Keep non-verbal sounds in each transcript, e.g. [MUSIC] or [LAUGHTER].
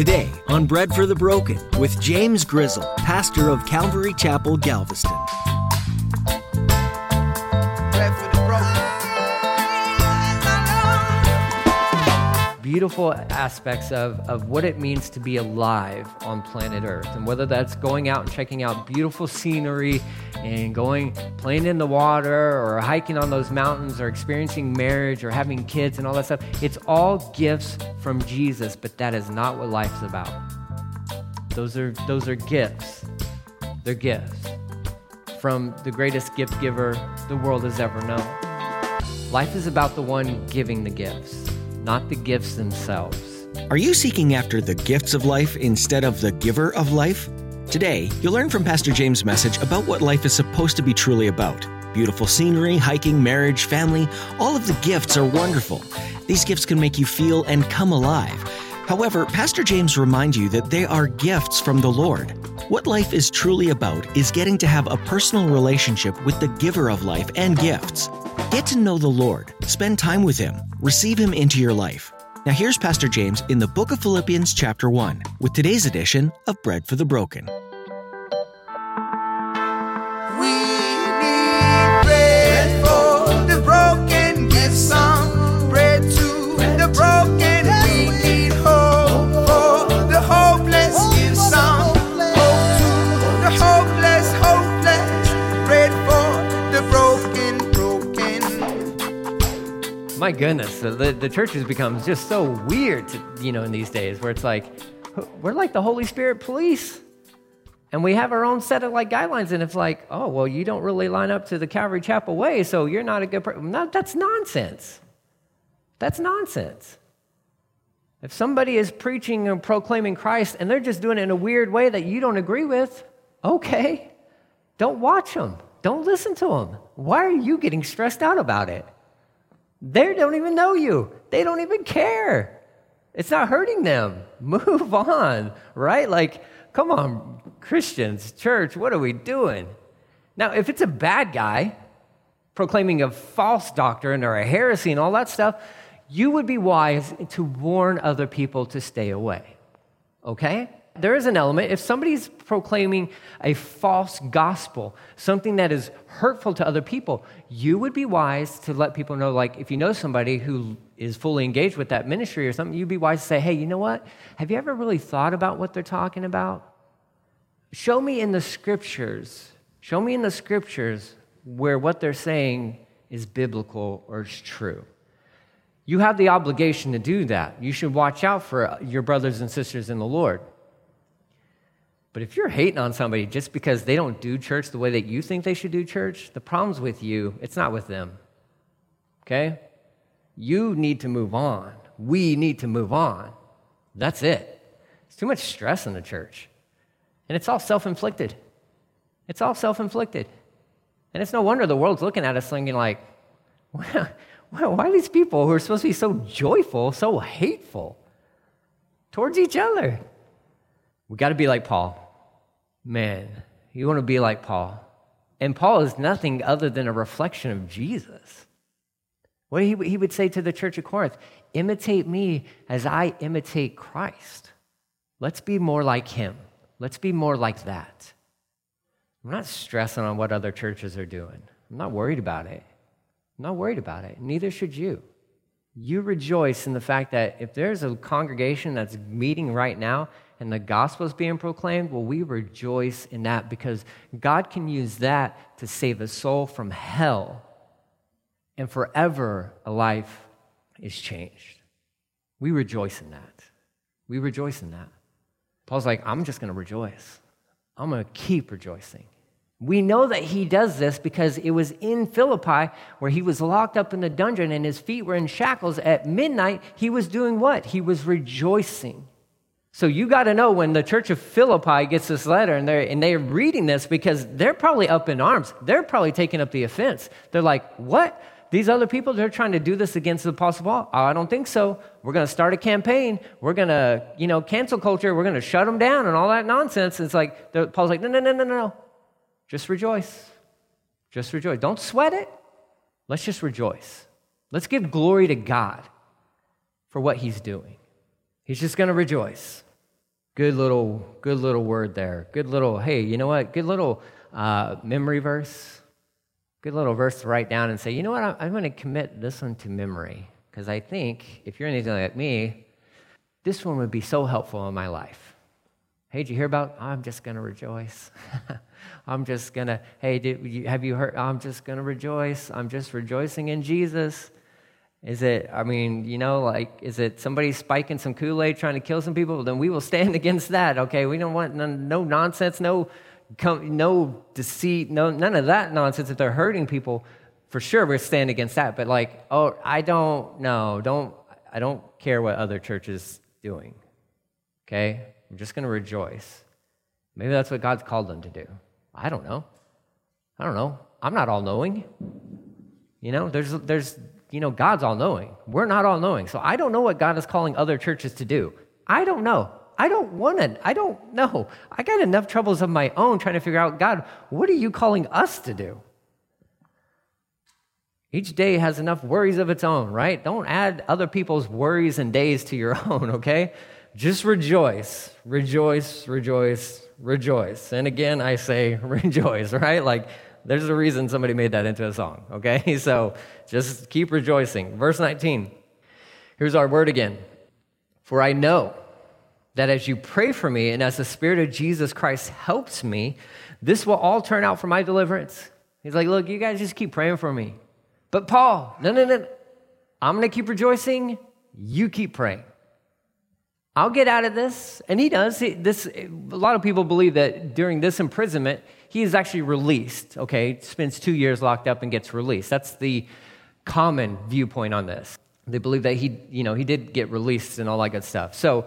Today on Bread for the Broken with James Grizzle, pastor of Calvary Chapel, Galveston. Bread for the broken. beautiful aspects of, of what it means to be alive on planet Earth. And whether that's going out and checking out beautiful scenery and going playing in the water or hiking on those mountains or experiencing marriage or having kids and all that stuff, it's all gifts from Jesus, but that is not what life's about. Those are those are gifts. They're gifts from the greatest gift giver the world has ever known. Life is about the one giving the gifts, not the gifts themselves. Are you seeking after the gifts of life instead of the giver of life? Today, you'll learn from Pastor James' message about what life is supposed to be truly about. Beautiful scenery, hiking, marriage, family, all of the gifts are wonderful. These gifts can make you feel and come alive. However, Pastor James reminds you that they are gifts from the Lord. What life is truly about is getting to have a personal relationship with the giver of life and gifts. Get to know the Lord, spend time with Him, receive Him into your life. Now, here's Pastor James in the book of Philippians, chapter 1, with today's edition of Bread for the Broken. My goodness, the, the, the church has become just so weird, to, you know, in these days where it's like, we're like the Holy Spirit police. And we have our own set of like guidelines, and it's like, oh, well, you don't really line up to the Calvary Chapel way, so you're not a good person. No, that's nonsense. That's nonsense. If somebody is preaching and proclaiming Christ and they're just doing it in a weird way that you don't agree with, okay, don't watch them. Don't listen to them. Why are you getting stressed out about it? They don't even know you. They don't even care. It's not hurting them. [LAUGHS] Move on, right? Like, come on, Christians, church, what are we doing? Now, if it's a bad guy proclaiming a false doctrine or a heresy and all that stuff, you would be wise to warn other people to stay away. Okay? There is an element. If somebody's proclaiming a false gospel, something that is hurtful to other people, you would be wise to let people know, like, if you know somebody who is fully engaged with that ministry or something, you'd be wise to say, hey, you know what? Have you ever really thought about what they're talking about? Show me in the scriptures, show me in the scriptures where what they're saying is biblical or is true. You have the obligation to do that. You should watch out for your brothers and sisters in the Lord. But if you're hating on somebody just because they don't do church the way that you think they should do church, the problem's with you, it's not with them. Okay? You need to move on. We need to move on. That's it. It's too much stress in the church. And it's all self inflicted. It's all self inflicted. And it's no wonder the world's looking at us thinking, like, [LAUGHS] why are these people who are supposed to be so joyful, so hateful towards each other? We got to be like Paul. Man, you want to be like Paul. And Paul is nothing other than a reflection of Jesus. What he, he would say to the church of Corinth imitate me as I imitate Christ. Let's be more like him. Let's be more like that. I'm not stressing on what other churches are doing. I'm not worried about it. I'm not worried about it. Neither should you. You rejoice in the fact that if there's a congregation that's meeting right now and the gospel is being proclaimed, well, we rejoice in that because God can use that to save a soul from hell and forever a life is changed. We rejoice in that. We rejoice in that. Paul's like, I'm just going to rejoice. I'm going to keep rejoicing. We know that he does this because it was in Philippi where he was locked up in the dungeon and his feet were in shackles. At midnight, he was doing what? He was rejoicing. So you got to know when the church of Philippi gets this letter and they're, and they're reading this because they're probably up in arms. They're probably taking up the offense. They're like, what? These other people, they're trying to do this against the Apostle Paul. Oh, I don't think so. We're going to start a campaign. We're going to, you know, cancel culture. We're going to shut them down and all that nonsense. It's like, Paul's like, no, no, no, no, no. Just rejoice. Just rejoice. Don't sweat it. Let's just rejoice. Let's give glory to God for what he's doing. He's just going to rejoice. Good little, good little word there. Good little, hey, you know what? Good little uh, memory verse. Good little verse to write down and say, you know what? I'm, I'm going to commit this one to memory because I think if you're anything like me, this one would be so helpful in my life. Hey, did you hear about? I'm just going to rejoice. [LAUGHS] I'm just going to, hey, did you, have you heard? I'm just going to rejoice. I'm just rejoicing in Jesus. Is it, I mean, you know, like, is it somebody spiking some Kool Aid trying to kill some people? Then we will stand [LAUGHS] against that, okay? We don't want none, no nonsense, no, no deceit, no, none of that nonsense. If they're hurting people, for sure we're stand against that. But like, oh, I don't know, don't, I don't care what other churches doing, okay? I'm just going to rejoice. Maybe that's what God's called them to do. I don't know. I don't know. I'm not all knowing. You know, there's, there's you know, God's all knowing. We're not all knowing. So I don't know what God is calling other churches to do. I don't know. I don't want to. I don't know. I got enough troubles of my own trying to figure out, God, what are you calling us to do? Each day has enough worries of its own, right? Don't add other people's worries and days to your [LAUGHS] own, okay? Just rejoice, rejoice, rejoice, rejoice. And again, I say [LAUGHS] rejoice, right? Like, there's a reason somebody made that into a song, okay? [LAUGHS] So just keep rejoicing. Verse 19. Here's our word again. For I know that as you pray for me and as the Spirit of Jesus Christ helps me, this will all turn out for my deliverance. He's like, look, you guys just keep praying for me. But Paul, no, no, no. I'm going to keep rejoicing. You keep praying. I'll get out of this. And he does. This, a lot of people believe that during this imprisonment, he is actually released, okay? Spends two years locked up and gets released. That's the common viewpoint on this. They believe that he, you know, he did get released and all that good stuff. So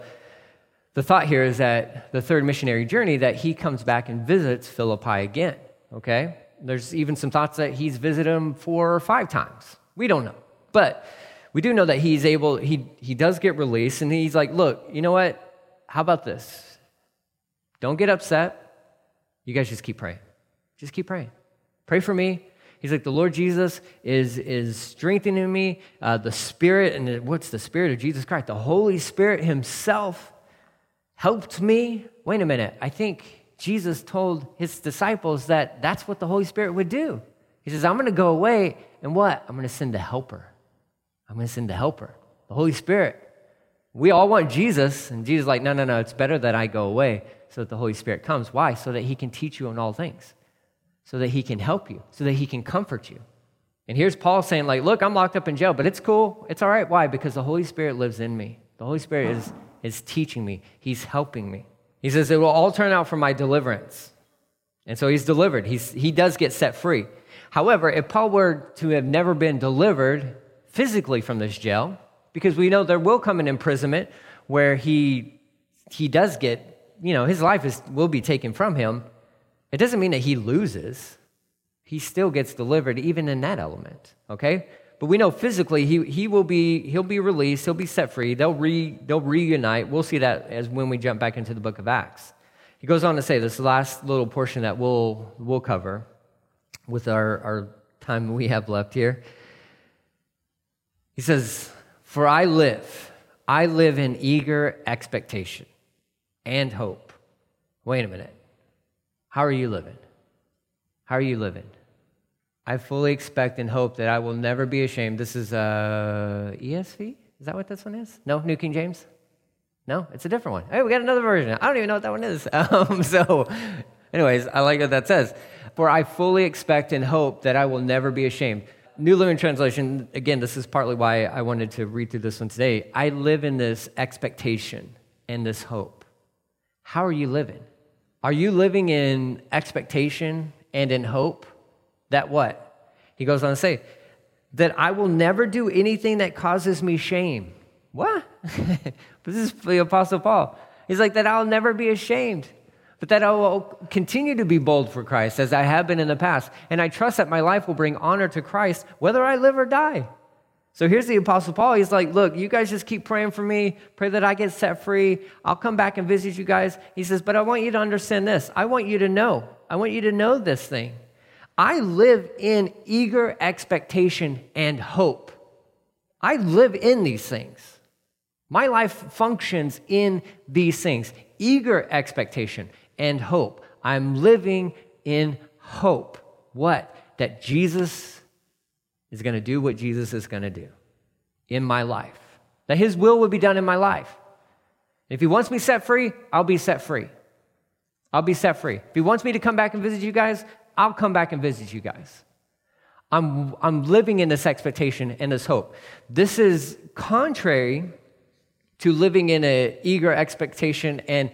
the thought here is that the third missionary journey, that he comes back and visits Philippi again, okay? There's even some thoughts that he's visited him four or five times. We don't know. But we do know that he's able, he, he does get released, and he's like, look, you know what? How about this? Don't get upset. You guys just keep praying. Just keep praying. Pray for me. He's like, the Lord Jesus is, is strengthening me. Uh, the Spirit, and what's the Spirit of Jesus Christ? The Holy Spirit Himself helped me. Wait a minute. I think Jesus told His disciples that that's what the Holy Spirit would do. He says, I'm going to go away, and what? I'm going to send a helper. I'm going to send the helper, the Holy Spirit. We all want Jesus, and Jesus like, no, no, no, it's better that I go away so that the Holy Spirit comes. Why? So that He can teach you in all things, so that He can help you, so that He can comfort you. And here's Paul saying, like, look, I'm locked up in jail, but it's cool. It's all right. Why? Because the Holy Spirit lives in me. The Holy Spirit is, is teaching me, He's helping me. He says, it will all turn out for my deliverance. And so he's delivered. He's, he does get set free. However, if Paul were to have never been delivered physically from this jail, because we know there will come an imprisonment where he, he does get you know, his life is, will be taken from him, it doesn't mean that he loses. He still gets delivered even in that element, okay? But we know physically he, he will be, he'll be released, he'll be set free, they'll, re, they'll reunite. We'll see that as when we jump back into the book of Acts. He goes on to say this last little portion that we'll, we'll cover with our, our time we have left here. He says, For I live, I live in eager expectation and hope. Wait a minute. How are you living? How are you living? I fully expect and hope that I will never be ashamed. This is uh, ESV? Is that what this one is? No, New King James? No, it's a different one. Hey, we got another version. I don't even know what that one is. [LAUGHS] Um, so, anyways, I like what that says. For I fully expect and hope that I will never be ashamed. New Living Translation, again, this is partly why I wanted to read through this one today. I live in this expectation and this hope. How are you living? Are you living in expectation and in hope that what? He goes on to say, that I will never do anything that causes me shame. What? [LAUGHS] this is the Apostle Paul. He's like, that I'll never be ashamed, but that I will continue to be bold for Christ as I have been in the past. And I trust that my life will bring honor to Christ whether I live or die. So here's the Apostle Paul. He's like, Look, you guys just keep praying for me. Pray that I get set free. I'll come back and visit you guys. He says, But I want you to understand this. I want you to know. I want you to know this thing. I live in eager expectation and hope. I live in these things. My life functions in these things eager expectation and hope. I'm living in hope. What? That Jesus is going to do what Jesus is going to do in my life, that his will will be done in my life. If he wants me set free, I'll be set free. I'll be set free. If he wants me to come back and visit you guys, I'll come back and visit you guys. I'm, I'm living in this expectation and this hope. This is contrary to living in an eager expectation and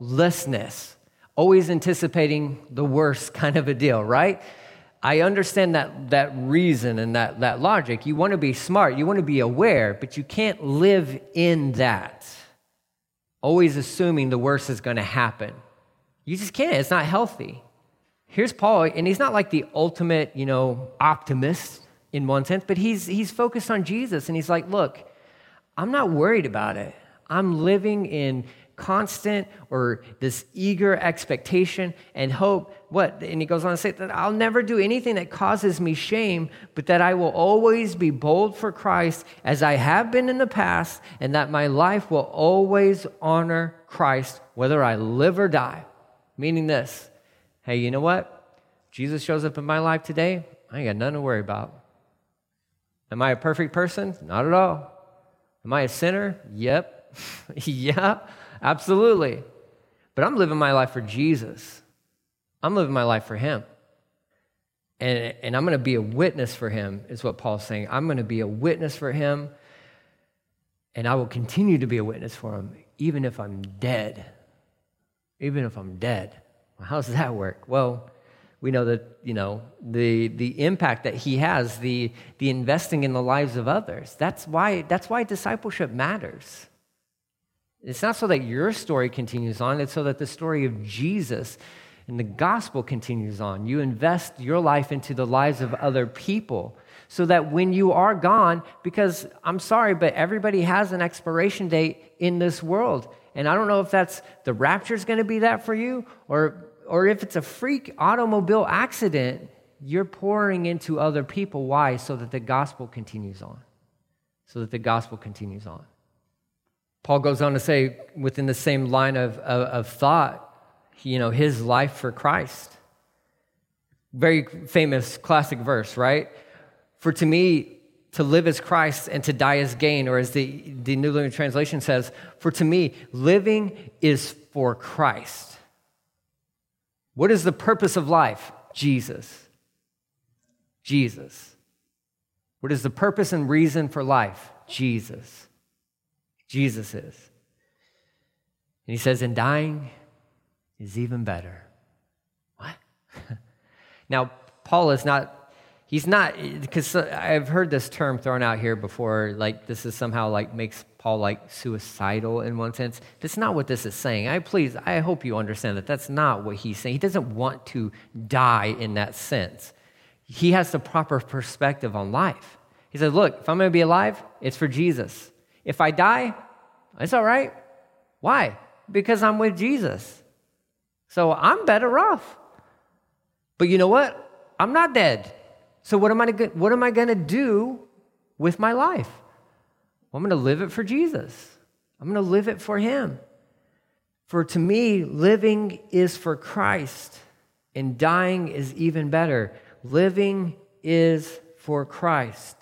hopelessness, always anticipating the worst kind of a deal, right? I understand that, that reason and that, that logic. You want to be smart, you want to be aware, but you can't live in that, always assuming the worst is going to happen. You just can't. It's not healthy. Here's Paul, and he's not like the ultimate, you know, optimist in one sense, but he's, he's focused on Jesus, and he's like, look, I'm not worried about it. I'm living in constant or this eager expectation and hope. What? And he goes on to say that I'll never do anything that causes me shame, but that I will always be bold for Christ as I have been in the past, and that my life will always honor Christ, whether I live or die. Meaning this hey, you know what? Jesus shows up in my life today, I ain't got nothing to worry about. Am I a perfect person? Not at all. Am I a sinner? Yep. [LAUGHS] yeah. Absolutely. But I'm living my life for Jesus. I'm living my life for Him. And, and I'm going to be a witness for Him, is what Paul's saying. I'm going to be a witness for Him, and I will continue to be a witness for Him, even if I'm dead. Even if I'm dead. Well, how does that work? Well, we know that you know the the impact that he has the the investing in the lives of others that's why that's why discipleship matters it's not so that your story continues on, it's so that the story of Jesus and the gospel continues on. You invest your life into the lives of other people so that when you are gone, because I'm sorry, but everybody has an expiration date in this world. And I don't know if that's the rapture is going to be that for you or, or if it's a freak automobile accident, you're pouring into other people. Why? So that the gospel continues on. So that the gospel continues on. Paul goes on to say, within the same line of, of, of thought, you know, his life for Christ. Very famous classic verse, right? For to me, to live as Christ and to die as gain, or as the, the New Living Translation says, for to me, living is for Christ. What is the purpose of life? Jesus. Jesus. What is the purpose and reason for life? Jesus. Jesus is. And he says, and dying is even better. What? [LAUGHS] now, Paul is not, he's not, because I've heard this term thrown out here before, like this is somehow like makes Paul like suicidal in one sense. That's not what this is saying. I please, I hope you understand that that's not what he's saying. He doesn't want to die in that sense. He has the proper perspective on life. He said, Look, if I'm going to be alive, it's for Jesus. If I die, it's all right. Why? Because I'm with Jesus. So I'm better off. But you know what? I'm not dead. So what am I, what am I going to do with my life? Well, I'm going to live it for Jesus. I'm going to live it for Him. For to me, living is for Christ, and dying is even better. Living is for Christ.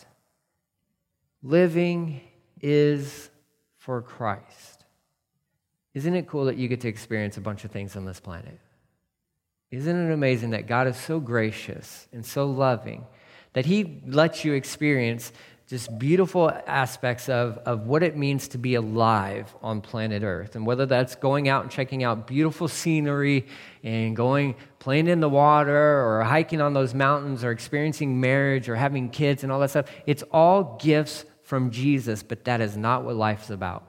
Living is for Christ. Isn't it cool that you get to experience a bunch of things on this planet? Isn't it amazing that God is so gracious and so loving that He lets you experience just beautiful aspects of, of what it means to be alive on planet Earth. And whether that's going out and checking out beautiful scenery and going, playing in the water or hiking on those mountains or experiencing marriage or having kids and all that stuff, it's all gifts from Jesus, but that is not what life's about.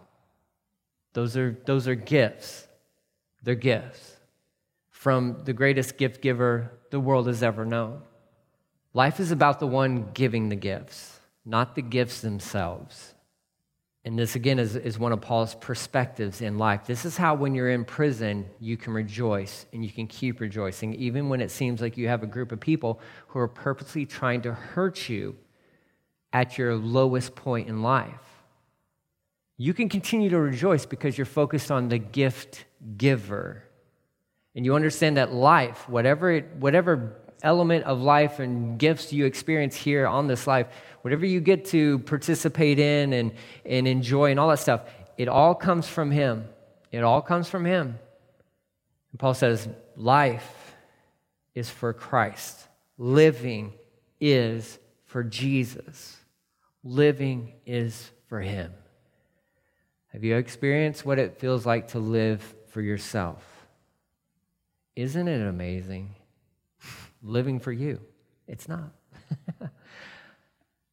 Those are, those are gifts. They're gifts from the greatest gift giver the world has ever known. Life is about the one giving the gifts, not the gifts themselves. And this, again, is, is one of Paul's perspectives in life. This is how, when you're in prison, you can rejoice and you can keep rejoicing, even when it seems like you have a group of people who are purposely trying to hurt you at your lowest point in life. You can continue to rejoice because you're focused on the gift giver. And you understand that life, whatever, it, whatever element of life and gifts you experience here on this life, whatever you get to participate in and, and enjoy and all that stuff, it all comes from Him. It all comes from Him. And Paul says, life is for Christ, living is for Jesus, living is for Him. Have you experienced what it feels like to live for yourself? Isn't it amazing? Living for you. It's not. [LAUGHS]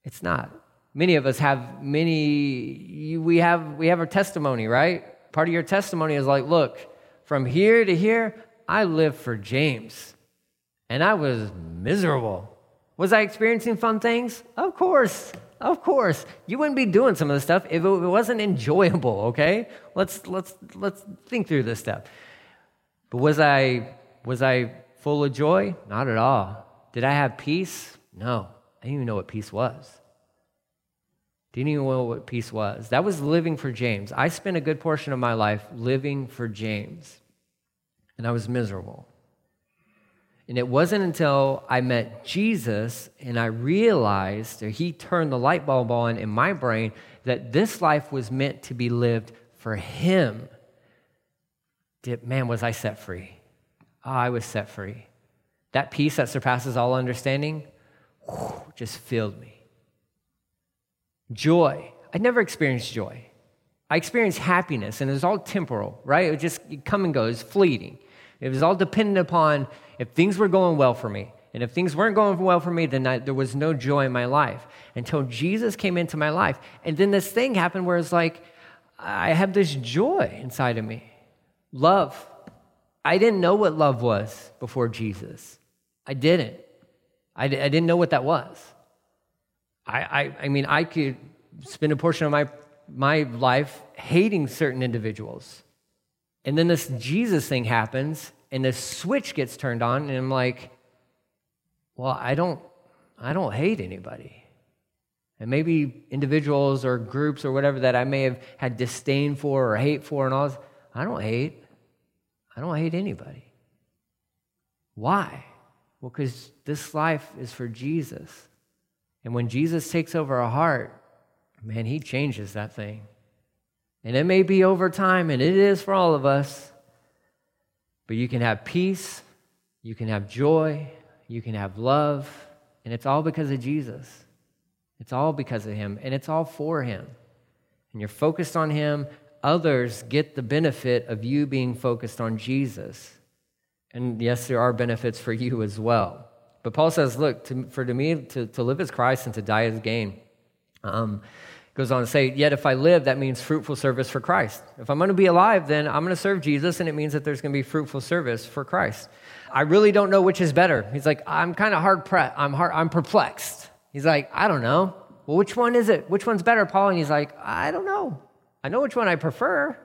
it's not. Many of us have many, we have, we have our testimony, right? Part of your testimony is like, look, from here to here, I lived for James and I was miserable. Was I experiencing fun things? Of course. Of course. You wouldn't be doing some of this stuff if it wasn't enjoyable, okay? Let's let's let's think through this stuff. But was I was I full of joy? Not at all. Did I have peace? No. I didn't even know what peace was. Didn't even know what peace was. That was living for James. I spent a good portion of my life living for James, and I was miserable. And it wasn't until I met Jesus and I realized, or he turned the light bulb on in my brain, that this life was meant to be lived for him. Did, man, was I set free. Oh, I was set free. That peace that surpasses all understanding whew, just filled me. Joy. I never experienced joy. I experienced happiness, and it was all temporal, right? It just come and go, it was fleeting. It was all dependent upon if things were going well for me. And if things weren't going well for me, then I, there was no joy in my life until Jesus came into my life. And then this thing happened where it's like, I have this joy inside of me. Love. I didn't know what love was before Jesus. I didn't. I, didn't know what that was. I, I, I mean, I could spend a portion of my, my life hating certain individuals. And then this Jesus thing happens, and the switch gets turned on, and I'm like, well, I don't, I don't hate anybody. And maybe individuals or groups or whatever that I may have had disdain for or hate for and all this, I don't hate. I don't hate anybody. Why? Well, because this life is for Jesus. And when Jesus takes over a heart, man, he changes that thing. And it may be over time, and it is for all of us, but you can have peace, you can have joy, you can have love, and it's all because of Jesus. It's all because of him, and it's all for him. And you're focused on him, others get the benefit of you being focused on Jesus. And yes, there are benefits for you as well. But Paul says, look, to, for to me, to, to live as Christ and to die as gain. Um, goes on to say, yet if I live, that means fruitful service for Christ. If I'm going to be alive, then I'm going to serve Jesus, and it means that there's going to be fruitful service for Christ. I really don't know which is better. He's like, I'm kind of hard pressed. I'm hard, I'm perplexed. He's like, I don't know. Well, which one is it? Which one's better, Paul? And he's like, I don't know. I know which one I prefer.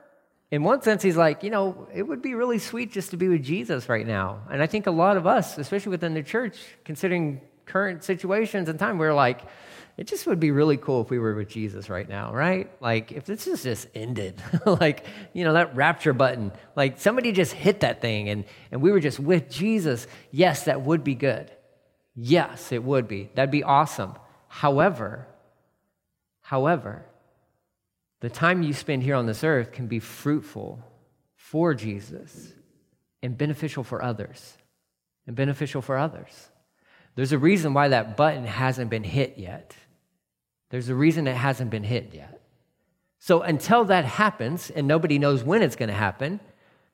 In one sense, he's like, you know, it would be really sweet just to be with Jesus right now. And I think a lot of us, especially within the church, considering current situations and time, we're like, it just would be really cool if we were with Jesus right now, right? Like if this is just ended, [LAUGHS] like, you know, that rapture button, like somebody just hit that thing and, and we were just with Jesus, yes, that would be good. Yes, it would be. That'd be awesome. However, however, the time you spend here on this earth can be fruitful for Jesus and beneficial for others. And beneficial for others. There's a reason why that button hasn't been hit yet. There's a reason it hasn't been hit yet. So until that happens, and nobody knows when it's going to happen,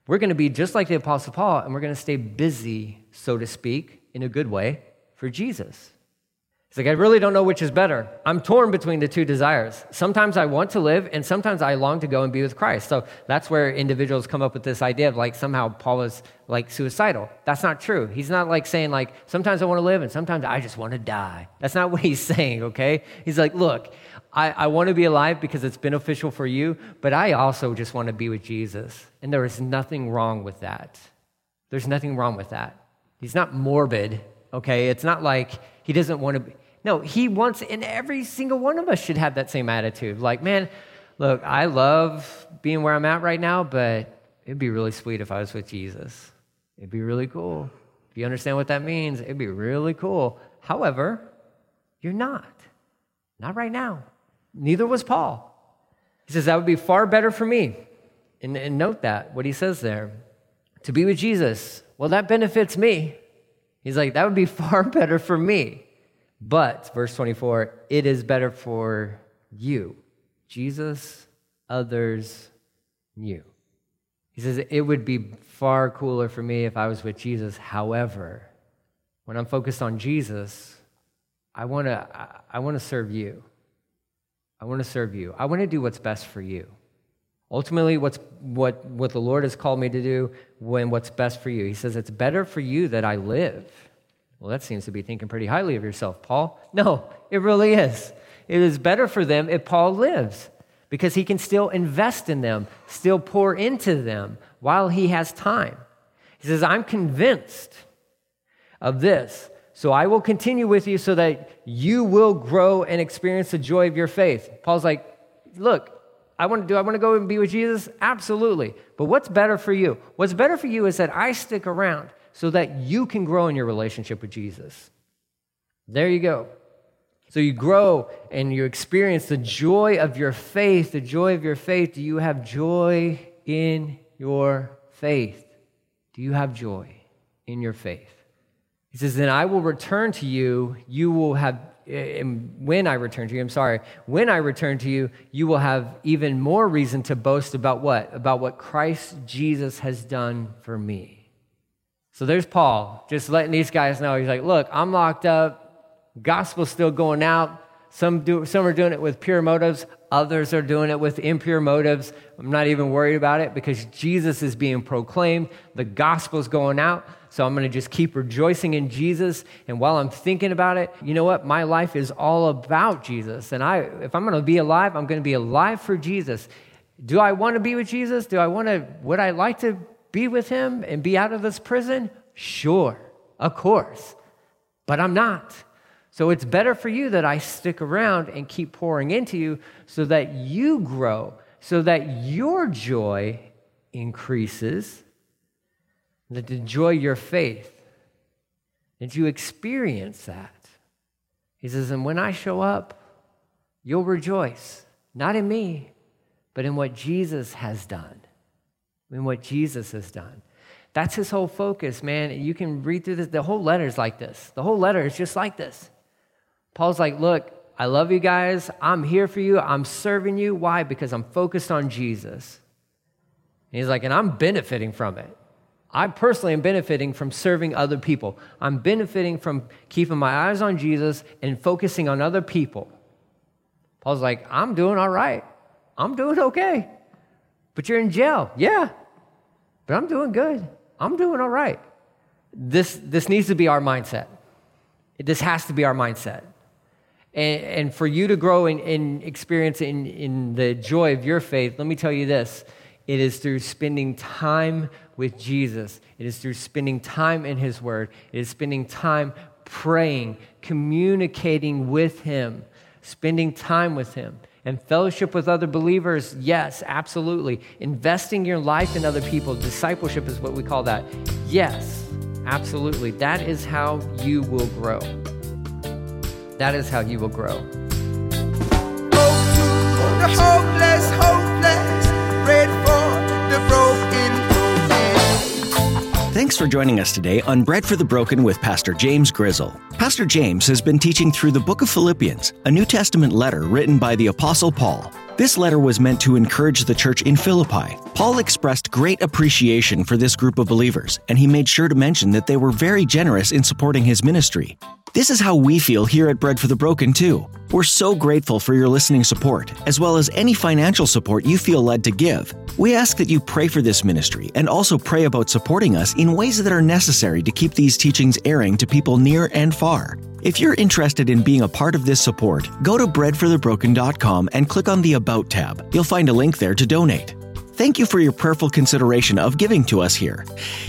we're going to be just like the Apostle Paul, and we're going to stay busy, so to speak, in a good way, for Jesus. He's like, I really don't know which is better. I'm torn between the two desires. Sometimes I want to live, and sometimes I long to go and be with Christ. So that's where individuals come up with this idea of like somehow Paul is like suicidal. That's not true. He's not like saying like sometimes I want to live and sometimes I just want to die. That's not [LAUGHS] what he's saying, okay? He's like, look, I, I want to be alive because it's beneficial for you, but I also just want to be with Jesus. And there is nothing wrong with that. There's nothing wrong with that. He's not morbid, okay? It's not like he doesn't want to be. No, he wants, and every single one of us should have that same attitude. Like, man, look, I love being where I'm at right now, but it'd be really sweet if I was with Jesus. It'd be really cool. If you understand what that means, it'd be really cool. However, you're not. Not right now. Neither was Paul. He says, That would be far better for me. And, and note that, what he says there. To be with Jesus, well, that benefits me. He's like, That would be [LAUGHS] far better for me. But, verse 24, it is better for you. Jesus, others, you. He says, It would be far cooler for me if I was with Jesus. However, when I'm focused on Jesus, I want to I, want to serve you. I want to serve you. I want to do what's best for you. Ultimately, what's, what, what the Lord has called me to do when what's best for you. He says, It's better for you that I live. Well, that seems to be thinking pretty highly of yourself, Paul. No, it really is. It is better for them if Paul lives because he can still invest in them, still pour into them while he has time. He says, I'm convinced of this so I will continue with you so that you will grow and experience the joy of your faith. Paul's like, look, I want to do I want to go and be with Jesus? Absolutely. But what's better for you? What's better for you is that I stick around so that you can grow in your relationship with Jesus. There you go. So you grow and you experience the joy of your faith, the joy of your faith. Do you have joy in your faith? Do you have joy in your faith? He says, Then I will return to you. You will have, when I return to you, I'm sorry, when I return to you, you will have even more reason to boast about what? About what Christ Jesus has done for me. So there's Paul, just letting these guys know. He's like, Look, I'm locked up. Gospel's still going out. Some, do, some are doing it with pure motives, others are doing it with impure motives. I'm not even worried about it because Jesus is being proclaimed, the gospel's going out. So I'm going to just keep rejoicing in Jesus. And while I'm thinking about it, you know what? My life is all about Jesus. And I, if I'm going to be alive, I'm going to be alive for Jesus. Do I want to be with Jesus? Do I want to, would I like to be with him and be out of this prison? Sure, of course. But I'm not. So it's better for you that I stick around and keep pouring into you so that you grow, so that your joy increases that to enjoy your faith, that you experience that. He says, and when I show up, you'll rejoice, not in me, but in what Jesus has done. In what Jesus has done. That's his whole focus, man. You can read through this. The whole letter is like this. The whole letter is just like this. Paul's like, look, I love you guys. I'm here for you. I'm serving you. Why? Because I'm focused on Jesus. And he's like, and I'm benefiting from it. I personally am benefiting from serving other people. I'm benefiting from keeping my eyes on Jesus and focusing on other people. Paul's like, I'm doing all right. I'm doing okay. But you're in jail. Yeah. But I'm doing good. I'm doing all right. This, this needs to be our mindset. This has to be our mindset. And, and for you to grow and, and experience in, in the joy of your faith, let me tell you this it is through spending time with Jesus. It is through spending time in His Word. It is spending time praying, communicating with Him, spending time with Him. And fellowship with other believers, yes, absolutely. Investing your life in other people, discipleship is what we call that. Yes, absolutely. That is how you will grow. That is how you will grow. Thanks for joining us today on Bread for the Broken with Pastor James Grizzle. Pastor James has been teaching through the book of Philippians, a New Testament letter written by the Apostle Paul. This letter was meant to encourage the church in Philippi. Paul expressed great appreciation for this group of believers, and he made sure to mention that they were very generous in supporting his ministry. This is how we feel here at Bread for the Broken, too. We're so grateful for your listening support, as well as any financial support you feel led to give. We ask that you pray for this ministry and also pray about supporting us in ways that are necessary to keep these teachings airing to people near and far. If you're interested in being a part of this support, go to breadforthebroken.com and click on the About tab. You'll find a link there to donate. Thank you for your prayerful consideration of giving to us here.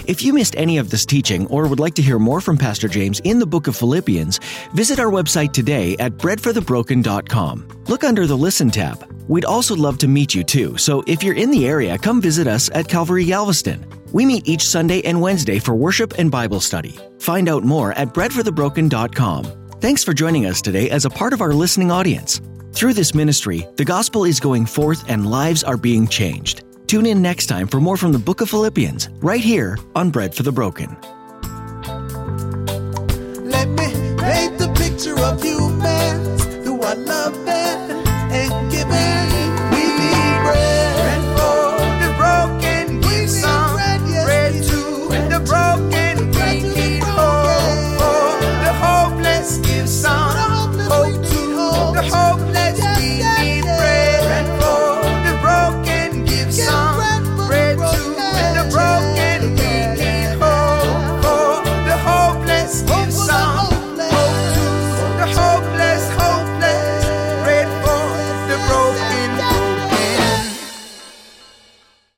If you missed any of this teaching or would like to hear more from Pastor James in the book of Philippians, visit our website today at breadforthebroken.com. Look under the Listen tab. We'd also love to meet you too, so if you're in the area, come visit us at Calvary Galveston. We meet each Sunday and Wednesday for worship and Bible study. Find out more at breadforthebroken.com. Thanks for joining us today as a part of our listening audience. Through this ministry, the gospel is going forth and lives are being changed. Tune in next time for more from the book of Philippians, right here on Bread for the Broken.